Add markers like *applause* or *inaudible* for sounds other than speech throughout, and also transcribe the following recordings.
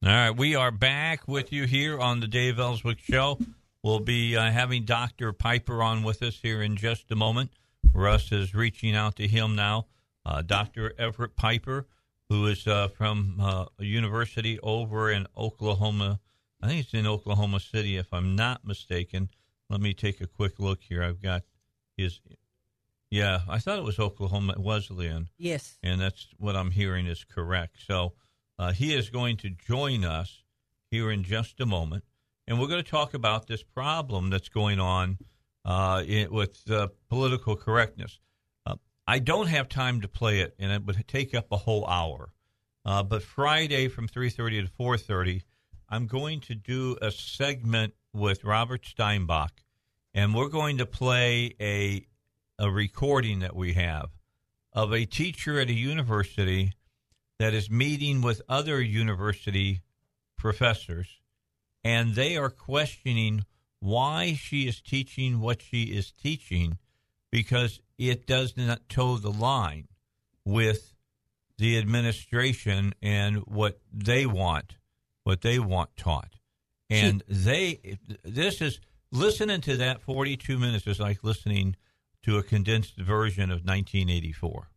All right, we are back with you here on the Dave Elswick Show. We'll be uh, having Dr. Piper on with us here in just a moment. Russ is reaching out to him now. Uh, Dr. Everett Piper, who is uh, from uh, a university over in Oklahoma. I think it's in Oklahoma City, if I'm not mistaken. Let me take a quick look here. I've got his. Yeah, I thought it was Oklahoma Wesleyan. Yes. And that's what I'm hearing is correct. So uh, he is going to join us here in just a moment, and we're going to talk about this problem that's going on uh, in, with uh, political correctness. Uh, I don't have time to play it, and it would take up a whole hour. Uh, but Friday from 3:30 to 4:30, I'm going to do a segment with Robert Steinbuch, and we're going to play a a recording that we have of a teacher at a university that is meeting with other university professors, and they are questioning why she is teaching what she is teaching because it does not toe the line with the administration and what they want, what they want taught. And they, this is listening to that 42 minutes is like listening to a condensed version of 1984.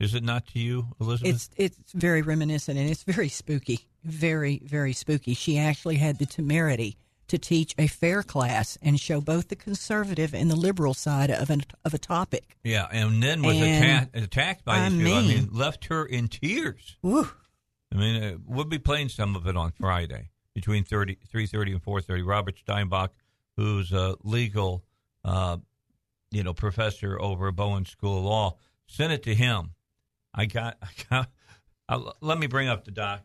Is it not to you, Elizabeth? It's it's very reminiscent and it's very spooky. Very very spooky. She actually had the temerity to teach a fair class and show both the conservative and the liberal side of an of a topic. Yeah, and then was And, attacked, attacked by I these people. I mean- mean, left her in tears. Woo. I mean, uh, we'll be playing some of it on Friday between 30, 3.30 and 4.30. Robert Steinbuch, who's a legal, uh, you know, professor over at Bowen School of Law, sent it to him. I got, I got uh, let me bring up the doc.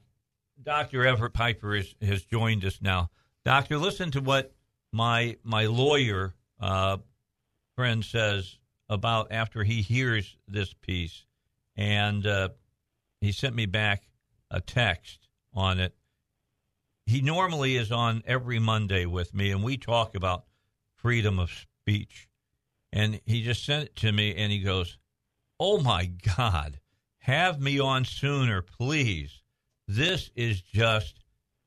Dr. Everett Piper is, has joined us now. Doctor, listen to what my my lawyer uh, friend says about after he hears this piece, and uh, he sent me back a text on it. He normally is on every Monday with me, and we talk about freedom of speech. And he just sent it to me, and he goes, "Oh my God, have me on sooner, please. This is just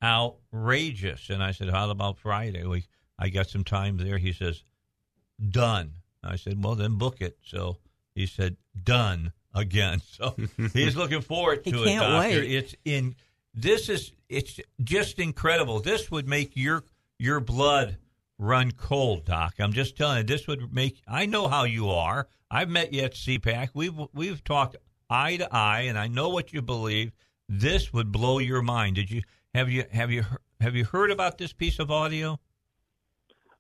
outrageous." And I said, "How about Friday? We I got some time there." He says, "Done." I said, "Well, then book it." So he said, "Done." Again, *laughs* so he's looking forward to it, can't Doctor. wait. It's in this is it's just incredible. This would make your your blood run cold, Doc. I'm just telling you, this would make. I know how you are. I've met you at CPAC. We've we've talked eye to eye, and I know what you believe. This would blow your mind. Did you have you have you have you heard about this piece of audio?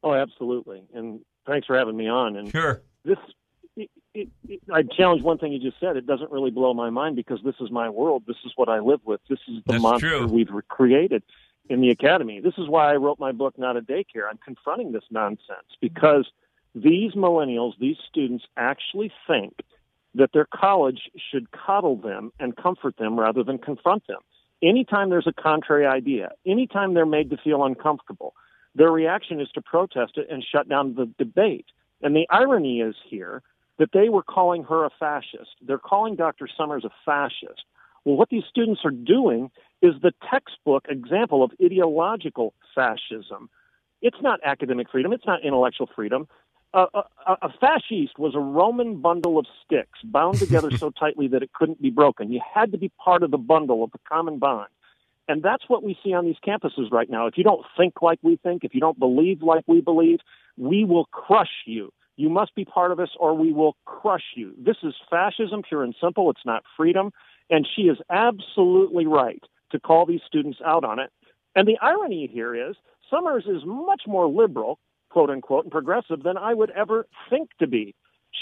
Oh, absolutely. And thanks for having me on. And Sure. this, it, it, it, I challenge one thing you just said. It doesn't really blow my mind because this is my world. This is what I live with. This is the That's monster true. we've re- created in the academy. This is why I wrote my book, Not a Daycare. I'm confronting this nonsense because these millennials, these students actually think that their college should coddle them and comfort them rather than confront them. Anytime there's a contrary idea, anytime they're made to feel uncomfortable, their reaction is to protest it and shut down the debate. And the irony is here that they were calling her a fascist. They're calling Dr. Sommers a fascist. Well, what these students are doing is the textbook example of ideological fascism. It's not academic freedom, it's not intellectual freedom. A, a, a fascist was a Roman bundle of sticks bound together so *laughs* tightly that it couldn't be broken. You had to be part of the bundle of the common bond. And that's what we see on these campuses right now. If you don't think like we think, if you don't believe like we believe, we will crush you. You must be part of us or we will crush you. This is fascism, pure and simple. It's not freedom. And she is absolutely right to call these students out on it. And the irony here is Sommers is much more liberal, quote unquote, and progressive than I would ever think to be.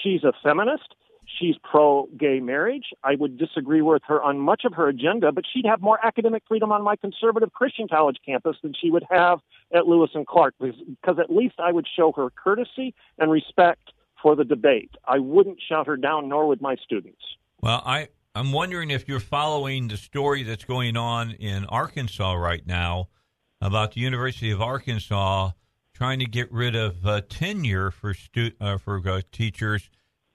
She's a feminist. She's pro gay marriage. I would disagree with her on much of her agenda, but she'd have more academic freedom on my conservative Christian college campus than she would have at Lewis and Clark because, at least I would show her courtesy and respect for the debate. I wouldn't shout her down, nor would my students. Well, I, I'm wondering if you're following the story that's going on in Arkansas right now about the University of Arkansas trying to get rid of uh, tenure for stu- uh, for uh, teachers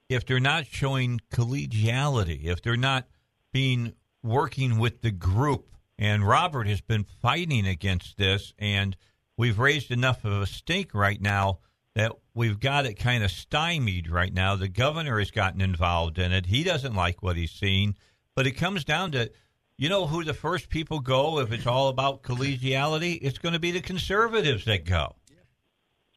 if they're not showing collegiality, if they're not being working with the group. And Robert has been fighting against this, and we've raised enough of a stink right now that we've got it kind of stymied right now. The governor has gotten involved in it. He doesn't like what he's seeing, but it comes down to you know who the first people go if it's all about collegiality? It's going to be the conservatives that go.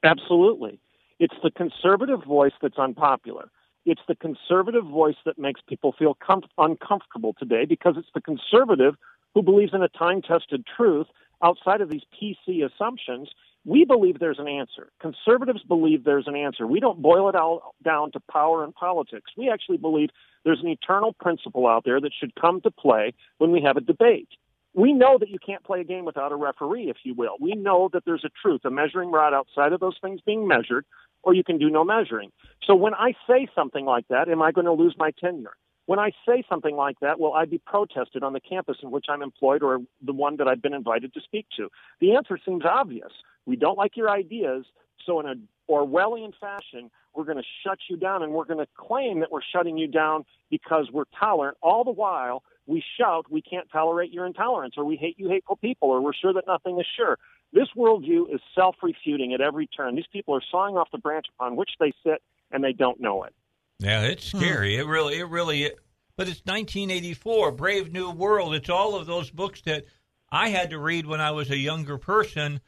Absolutely. It's the conservative voice that's unpopular. It's the conservative voice that makes people feel com- uncomfortable today because it's the conservative who believes in a time tested truth outside of these PC assumptions. We believe there's an answer. Conservatives believe there's an answer. We don't boil it all down to power and politics. We actually believe there's an eternal principle out there that should come to play when we have a debate. We know that you can't play a game without a referee, if you will. We know that there's a truth, a measuring rod outside of those things being measured, or you can do no measuring. So when I say something like that, am I going to lose my tenure? When I say something like that, will I be protested on the campus in which I'm employed or the one that I've been invited to speak to? The answer seems obvious. We don't like your ideas, so in an Orwellian fashion, we're going to shut you down and we're going to claim that we're shutting you down because we're tolerant. All the while, we shout, we can't tolerate your intolerance, or we hate you hateful people, or we're sure that nothing is sure. This worldview is self refuting at every turn. These people are sawing off the branch upon which they sit, and they don't know it. Yeah, it's scary. It really, it really. But it's 1984, Brave New World. It's all of those books that I had to read when I was a younger person,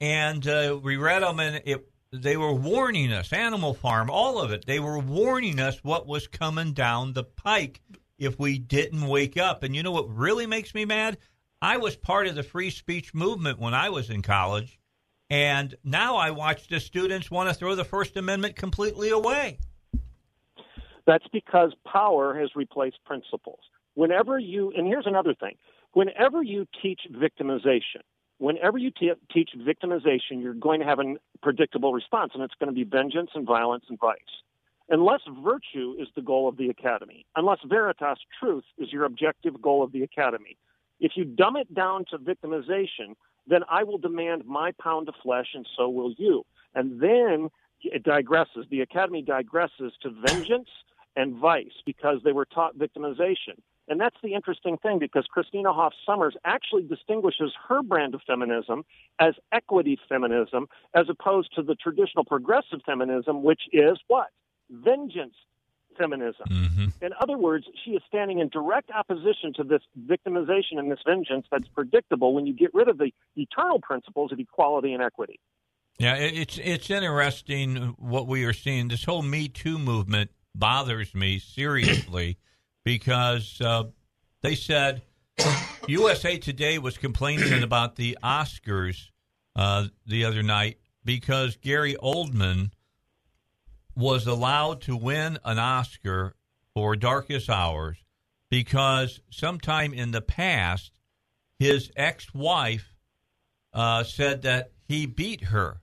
and uh, we read them, and it. They were warning us, Animal Farm, all of it. They were warning us what was coming down the pike if we didn't wake up. And you know what really makes me mad? I was part of the free speech movement when I was in college, and now I watch the students want to throw the First Amendment completely away. That's because power has replaced principles. Whenever you, and here's another thing whenever you teach victimization, whenever you te- teach victimization, you're going to have a predictable response, and it's going to be vengeance and violence and vice. Unless virtue is the goal of the academy, unless veritas, truth, is your objective goal of the academy, if you dumb it down to victimization, then I will demand my pound of flesh, and so will you. And then it digresses. The academy digresses to vengeance and vice because they were taught victimization. And that's the interesting thing because Christina Hoff Sommers actually distinguishes her brand of feminism as equity feminism as opposed to the traditional progressive feminism, which is what? Vengeance feminism. Mm-hmm. In other words, she is standing in direct opposition to this victimization and this vengeance that's predictable when you get rid of the eternal principles of equality and equity. Yeah, it's it's interesting what we are seeing. This whole Me Too movement bothers me seriously because uh, they said USA Today was complaining *coughs* about the Oscars uh, the other night because Gary Oldman was allowed to win an Oscar for Darkest Hours because sometime in the past his ex-wife uh, said that he beat her.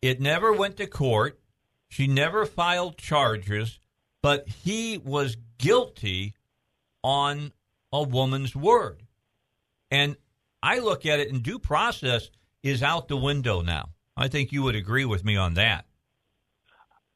It never went to court. She never filed charges, but he was guilty on a woman's word. And I look at it, and due process is out the window now. I think you would agree with me on that.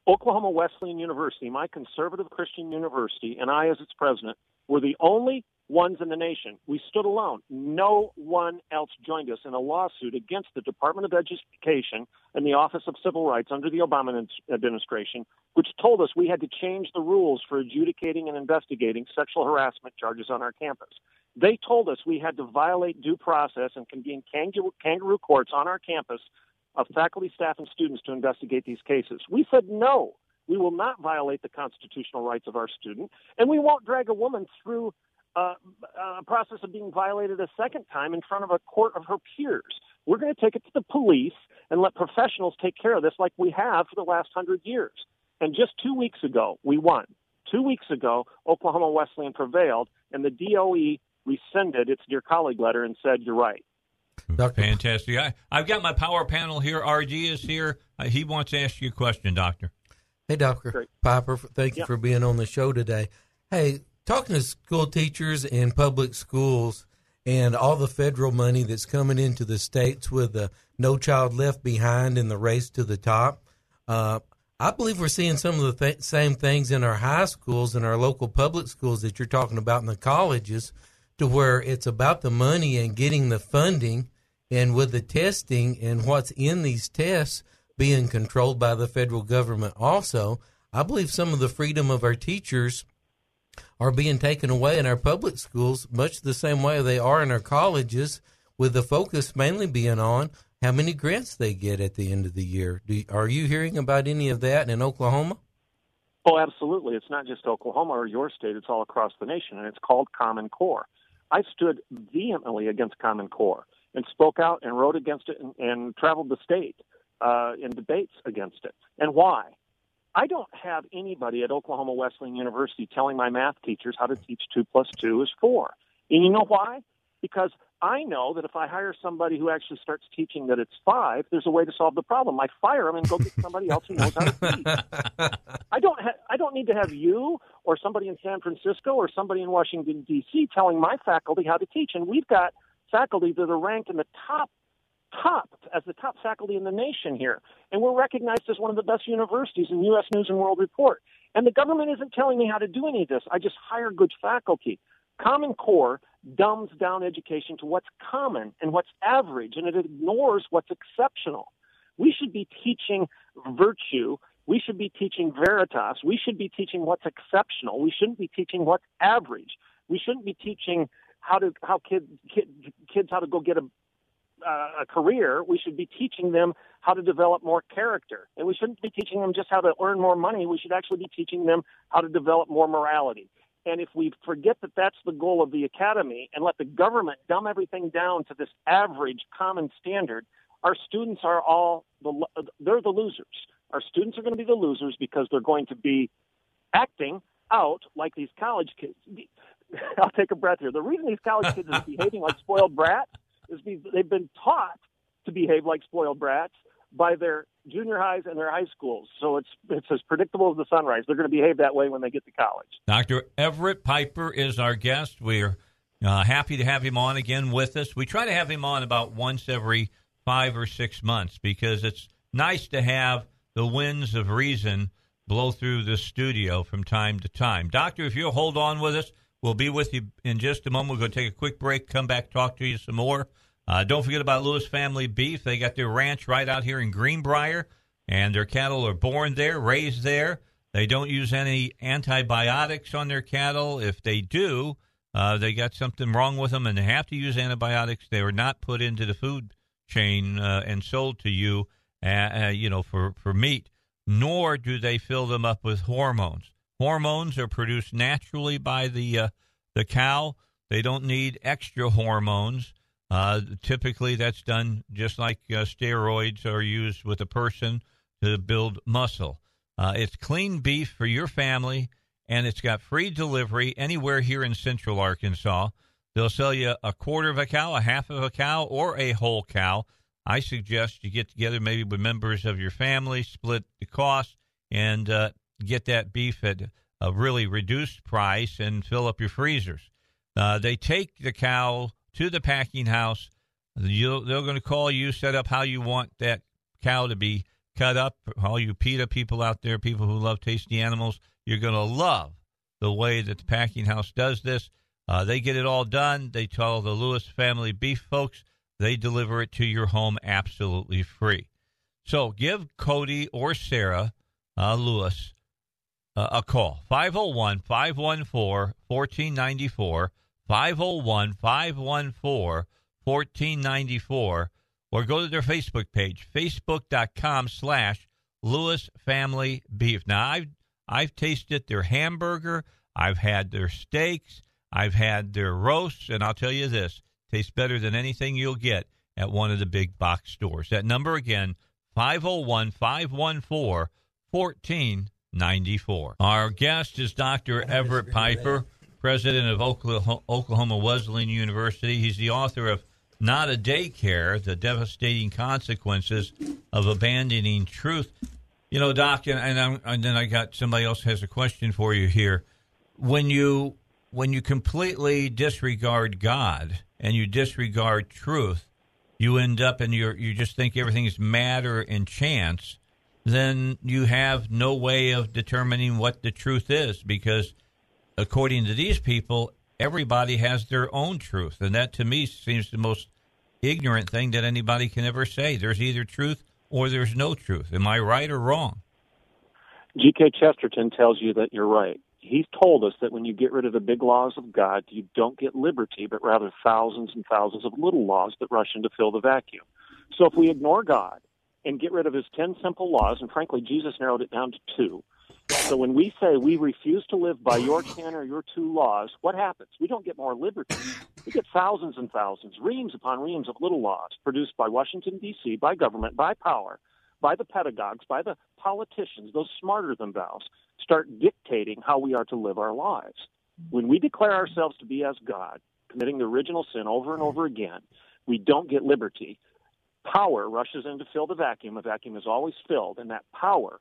Oklahoma Wesleyan University, my conservative Christian university, and I, as its president, were the only ones in the nation. We stood alone. No one else joined us in a lawsuit against the Department of Education and the Office of Civil Rights under the Obama administration, which told us we had to change the rules for adjudicating and investigating sexual harassment charges on our campus. They told us we had to violate due process and convene kangaroo, courts on our campus of faculty, staff, and students to investigate these cases. We said no. We will not violate the constitutional rights of our student, and we won't drag a woman through uh, a process of being violated a second time in front of a court of her peers. We're going to take it to the police and let professionals take care of this like we have for the last hundred years. And just two weeks ago, we won. Two weeks ago, Oklahoma Wesleyan prevailed, and the DOE rescinded its dear colleague letter and said, "You're right." Doctor. Fantastic. I, I've got my power panel here. RG is here. Uh, he wants to ask you a question, Doctor. Hey, Doctor Great. Piper. Thank you Yep. for being on the show today. Hey, talking to school teachers in public schools and all the federal money that's coming into the states with the No Child Left Behind and the race to the top. Uh, I believe we're seeing some of the th- same things in our high schools and our local public schools that you're talking about in the colleges, to where it's about the money and getting the funding, and with the testing and what's in these tests being controlled by the federal government. Also, I believe some of the freedom of our teachers are being taken away in our public schools, much the same way they are in our colleges, with the focus mainly being on how many grants they get at the end of the year. Are you hearing about any of that in Oklahoma? Oh, absolutely. It's not just Oklahoma or your state, it's all across the nation, and it's called Common Core. I stood vehemently against Common Core and spoke out and wrote against it and, and traveled the state uh, in debates against it. And why? I don't have anybody at Oklahoma Wesleyan University telling my math teachers how to teach 2 plus 2 is 4. And you know why? Because I know that if I hire somebody who actually starts teaching that it's 5, there's a way to solve the problem. I fire them and go get somebody else who knows how to teach. *laughs* I don't ha- I don't need to have you or somebody in San Francisco or somebody in Washington D.C. telling my faculty how to teach. And we've got faculty that are ranked in the top top as the top faculty in the nation here, and we're recognized as one of the best universities in U.S. News and World Report. And the government isn't telling me how to do any of this. I just hire good faculty. Common Core dumbs down education to what's common and what's average, and it ignores what's exceptional. We should be teaching virtue. We should be teaching veritas. We should be teaching what's exceptional. We shouldn't be teaching what's average. We shouldn't be teaching how to how kids kid, kids how to go get a uh, a career. We should be teaching them how to develop more character, and we shouldn't be teaching them just how to earn more money. We should actually be teaching them how to develop more morality. And if we forget that that's the goal of the academy and let the government dumb everything down to this average common standard, our students are all the they're the losers. Our students are going to be the losers because they're going to be acting out like these college kids. *laughs* I'll take a breath here. The reason these college kids are *laughs* behaving like spoiled brats is because they've been taught to behave like spoiled brats by their junior highs and their high schools. So it's it's as predictable as the sunrise. They're going to behave that way when they get to college. Dr. Everett Piper is our guest. We're uh, happy to have him on again with us. We try to have him on about once every five or six months because it's nice to have the winds of reason blow through the studio from time to time. Doctor, if you'll hold on with us, we'll be with you in just a moment. We're going to take a quick break, come back, talk to you some more. Uh, don't forget about Lewis Family Beef. They got their ranch right out here in Greenbrier, and their cattle are born there, raised there. They don't use any antibiotics on their cattle. If they do, uh, they got something wrong with them and they have to use antibiotics. They are not put into the food chain uh, and sold to you, uh, uh, you know, for, for meat, nor do they fill them up with hormones. Hormones are produced naturally by the uh, the cow. They don't need extra hormones. Uh, typically, that's done just like uh, steroids are used with a person to build muscle. Uh, it's clean beef for your family, and it's got free delivery anywhere here in central Arkansas. They'll sell you a quarter of a cow, a half of a cow, or a whole cow. I suggest you get together maybe with members of your family, split the cost, and uh, get that beef at a really reduced price and fill up your freezers. Uh, they take the cow to the packing house. You'll, they're going to call you, set up how you want that cow to be cut up. All you PETA people out there, people who love tasty animals, you're going to love the way that the packing house does this. Uh, they get it all done. They tell the Lewis family beef folks they deliver it to your home absolutely free. So give Cody or Sarah uh, Lewis uh, a call 501 514 1494. 501 514 1494 or go to their Facebook page, facebook.com slash Lewis Family Beef. Now, I've, I've tasted their hamburger, I've had their steaks, I've had their roasts, and I'll tell you this tastes better than anything you'll get at one of the big box stores. That number again, 501 514 94. Our guest is Dr. Everett Piper, president of Oklahoma, Wesleyan University. He's the author of Not a Daycare The Devastating Consequences of Abandoning Truth. You know, Doc, and, and, and then I got somebody else has a question for you here. When you when you completely disregard God and you disregard truth, you end up and you you just think everything is matter and chance. Then you have no way of determining what the truth is because, according to these people, everybody has their own truth, and that to me seems the most ignorant thing that anybody can ever say. There's either truth or there's no truth. Am I right or wrong? G.K. Chesterton tells you that you're right he's told us that when you get rid of the big laws of God, you don't get liberty, but rather thousands and thousands of little laws that rush in to fill the vacuum. So if we ignore God and get rid of his 10 simple laws, and frankly, Jesus narrowed it down to two. So when we say we refuse to live by your 10 or your two laws, what happens? We don't get more liberty. We get thousands and thousands, reams upon reams of little laws produced by Washington, D.C., by government, by power, by the pedagogues, by the politicians, those smarter than thou, start dictating how we are to live our lives. When we declare ourselves to be as God, committing the original sin over and over again, we don't get liberty. Power rushes in to fill the vacuum. A vacuum is always filled, and that power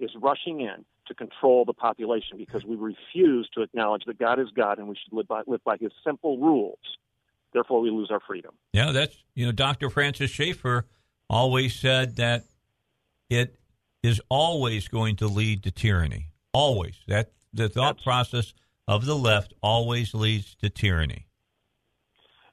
is rushing in to control the population because we refuse to acknowledge that God is God and we should live by, live by his simple rules. Therefore, we lose our freedom. Yeah, that's, you know, Dr. Francis Schaeffer always said that it is always going to lead to tyranny. Always. That the thought process of the left always leads to tyranny.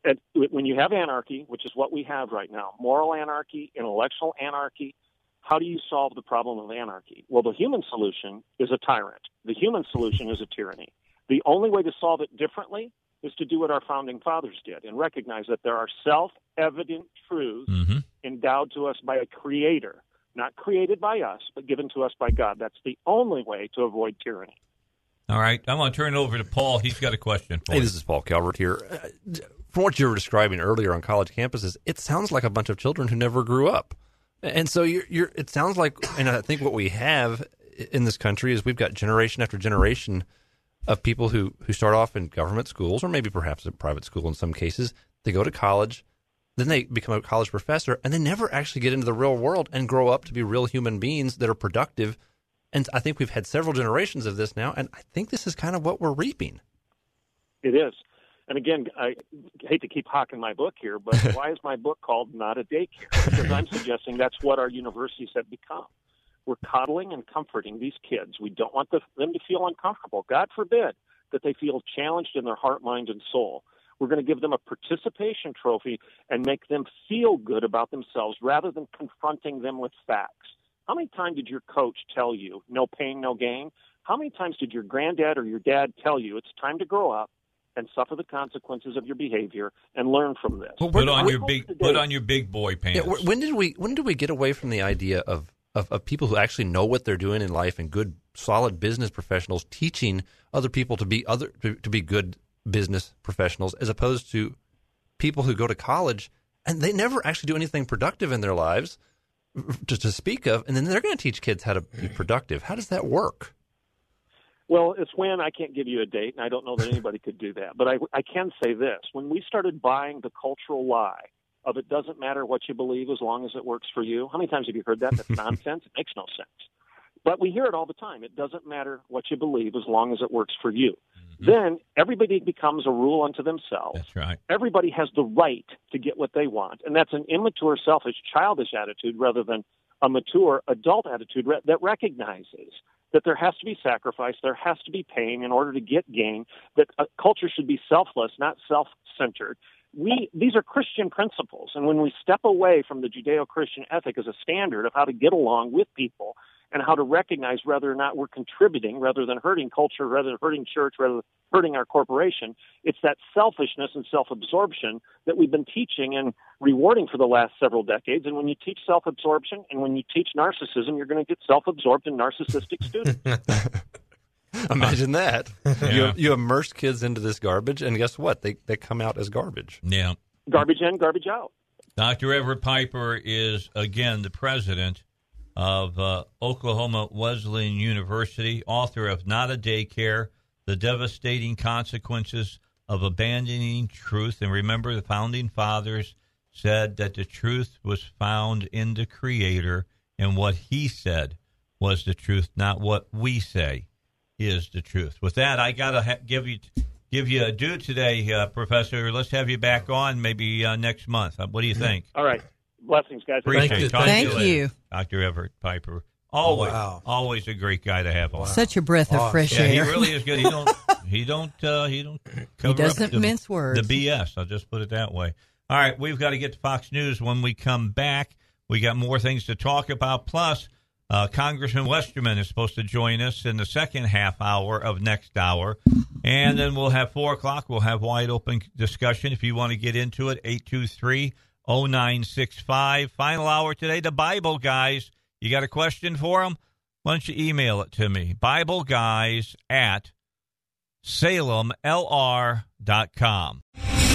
And when you have anarchy, which is what we have right now, moral anarchy, intellectual anarchy, how do you solve the problem of anarchy? Well, the human solution is a tyrant. The human solution is a tyranny. The only way to solve it differently is to do what our founding fathers did and recognize that there are self evident truths mm-hmm. endowed to us by a creator not created by us, but given to us by God. That's the only way to avoid tyranny. All right. I'm going to turn it over to Paul. He's got a question for Hey, you. this is Paul Calvert here. From what you were describing earlier on college campuses, it sounds like a bunch of children who never grew up. And so you're, you're, it sounds like, and I think what we have in this country is we've got generation after generation of people who, who start off in government schools or maybe perhaps a private school in some cases. They go to college, then they become a college professor and they never actually get into the real world and grow up to be real human beings that are productive. And I think we've had several generations of this now, and I think this is kind of what we're reaping. It is. And again, I hate to keep hawking my book here, but *laughs* why is my book called Not a Daycare? Because I'm suggesting that's what our universities have become. We're coddling and comforting these kids. We don't want them to feel uncomfortable. God forbid that they feel challenged in their heart, mind, and soul. We're going to give them a participation trophy and make them feel good about themselves rather than confronting them with facts. How many times did your coach tell you, no pain, no gain? How many times did your granddad or your dad tell you it's time to grow up and suffer the consequences of your behavior and learn from this? Well, put on your big today, put on your big boy pants. Yeah, when did we when did we get away from the idea of, of, of people who actually know what they're doing in life and good solid business professionals teaching other people to be other to, to be good business professionals as opposed to people who go to college and they never actually do anything productive in their lives to, to speak of, and then they're going to teach kids how to be productive. How does that work? Well, it's when I can't give you a date, and I don't know that anybody could do that. But I, I can say this: when we started buying the cultural lie of it doesn't matter what you believe as long as it works for you. How many times have you heard that? That's *laughs* nonsense. It makes no sense. But we hear it all the time. It doesn't matter what you believe as long as it works for you. Mm-hmm. Then everybody becomes a rule unto themselves. That's right. Everybody has the right to get what they want. And that's an immature, selfish, childish attitude rather than a mature adult attitude that recognizes that there has to be sacrifice, there has to be pain in order to get gain, that a culture should be selfless, not self centered. We, these are Christian principles. And when we step away from the Judeo Christian ethic as a standard of how to get along with people, and how to recognize whether or not we're contributing rather than hurting culture, rather than hurting church, rather than hurting our corporation. It's that selfishness and self absorption that we've been teaching and rewarding for the last several decades. And when you teach self absorption and when you teach narcissism, you're going to get self absorbed and narcissistic students. *laughs* Imagine that. Yeah. You, you immerse kids into this garbage, and guess what? They, they come out as garbage. Yeah. Garbage in, garbage out. Dr. Everett Piper is, again, the president of uh, Oklahoma Wesleyan University, author of Not a Daycare The Devastating Consequences of Abandoning Truth. And remember, the founding fathers said that the truth was found in the Creator, and what He said was the truth, not what we say is the truth. With that, I got to ha- give you. Give you a due today, uh, Professor. Let's have you back on maybe uh, next month. Uh, what do you think? All right. Blessings, guys. Appreciate Thank it. you. Talk Thank later. you. Dr. Everett Piper. Always, Wow. always a great guy to have on. Such a breath of fresh Yeah, he really is good. He don't, *laughs* he don't, uh, he don't. Cover up doesn't the, mince words. The BS. I'll just put it that way. All right, we've got to get to Fox News when we come back. We got more things to talk about. Plus, uh, Congressman Westerman is supposed to join us in the second half hour of next hour. And then we'll have four o'clock. We'll have wide open discussion. If you want to get into it, 823 0965. Final hour today. The Bible guys. You got a question for them? Why don't you email it to me? Bible guys at salemlr.com.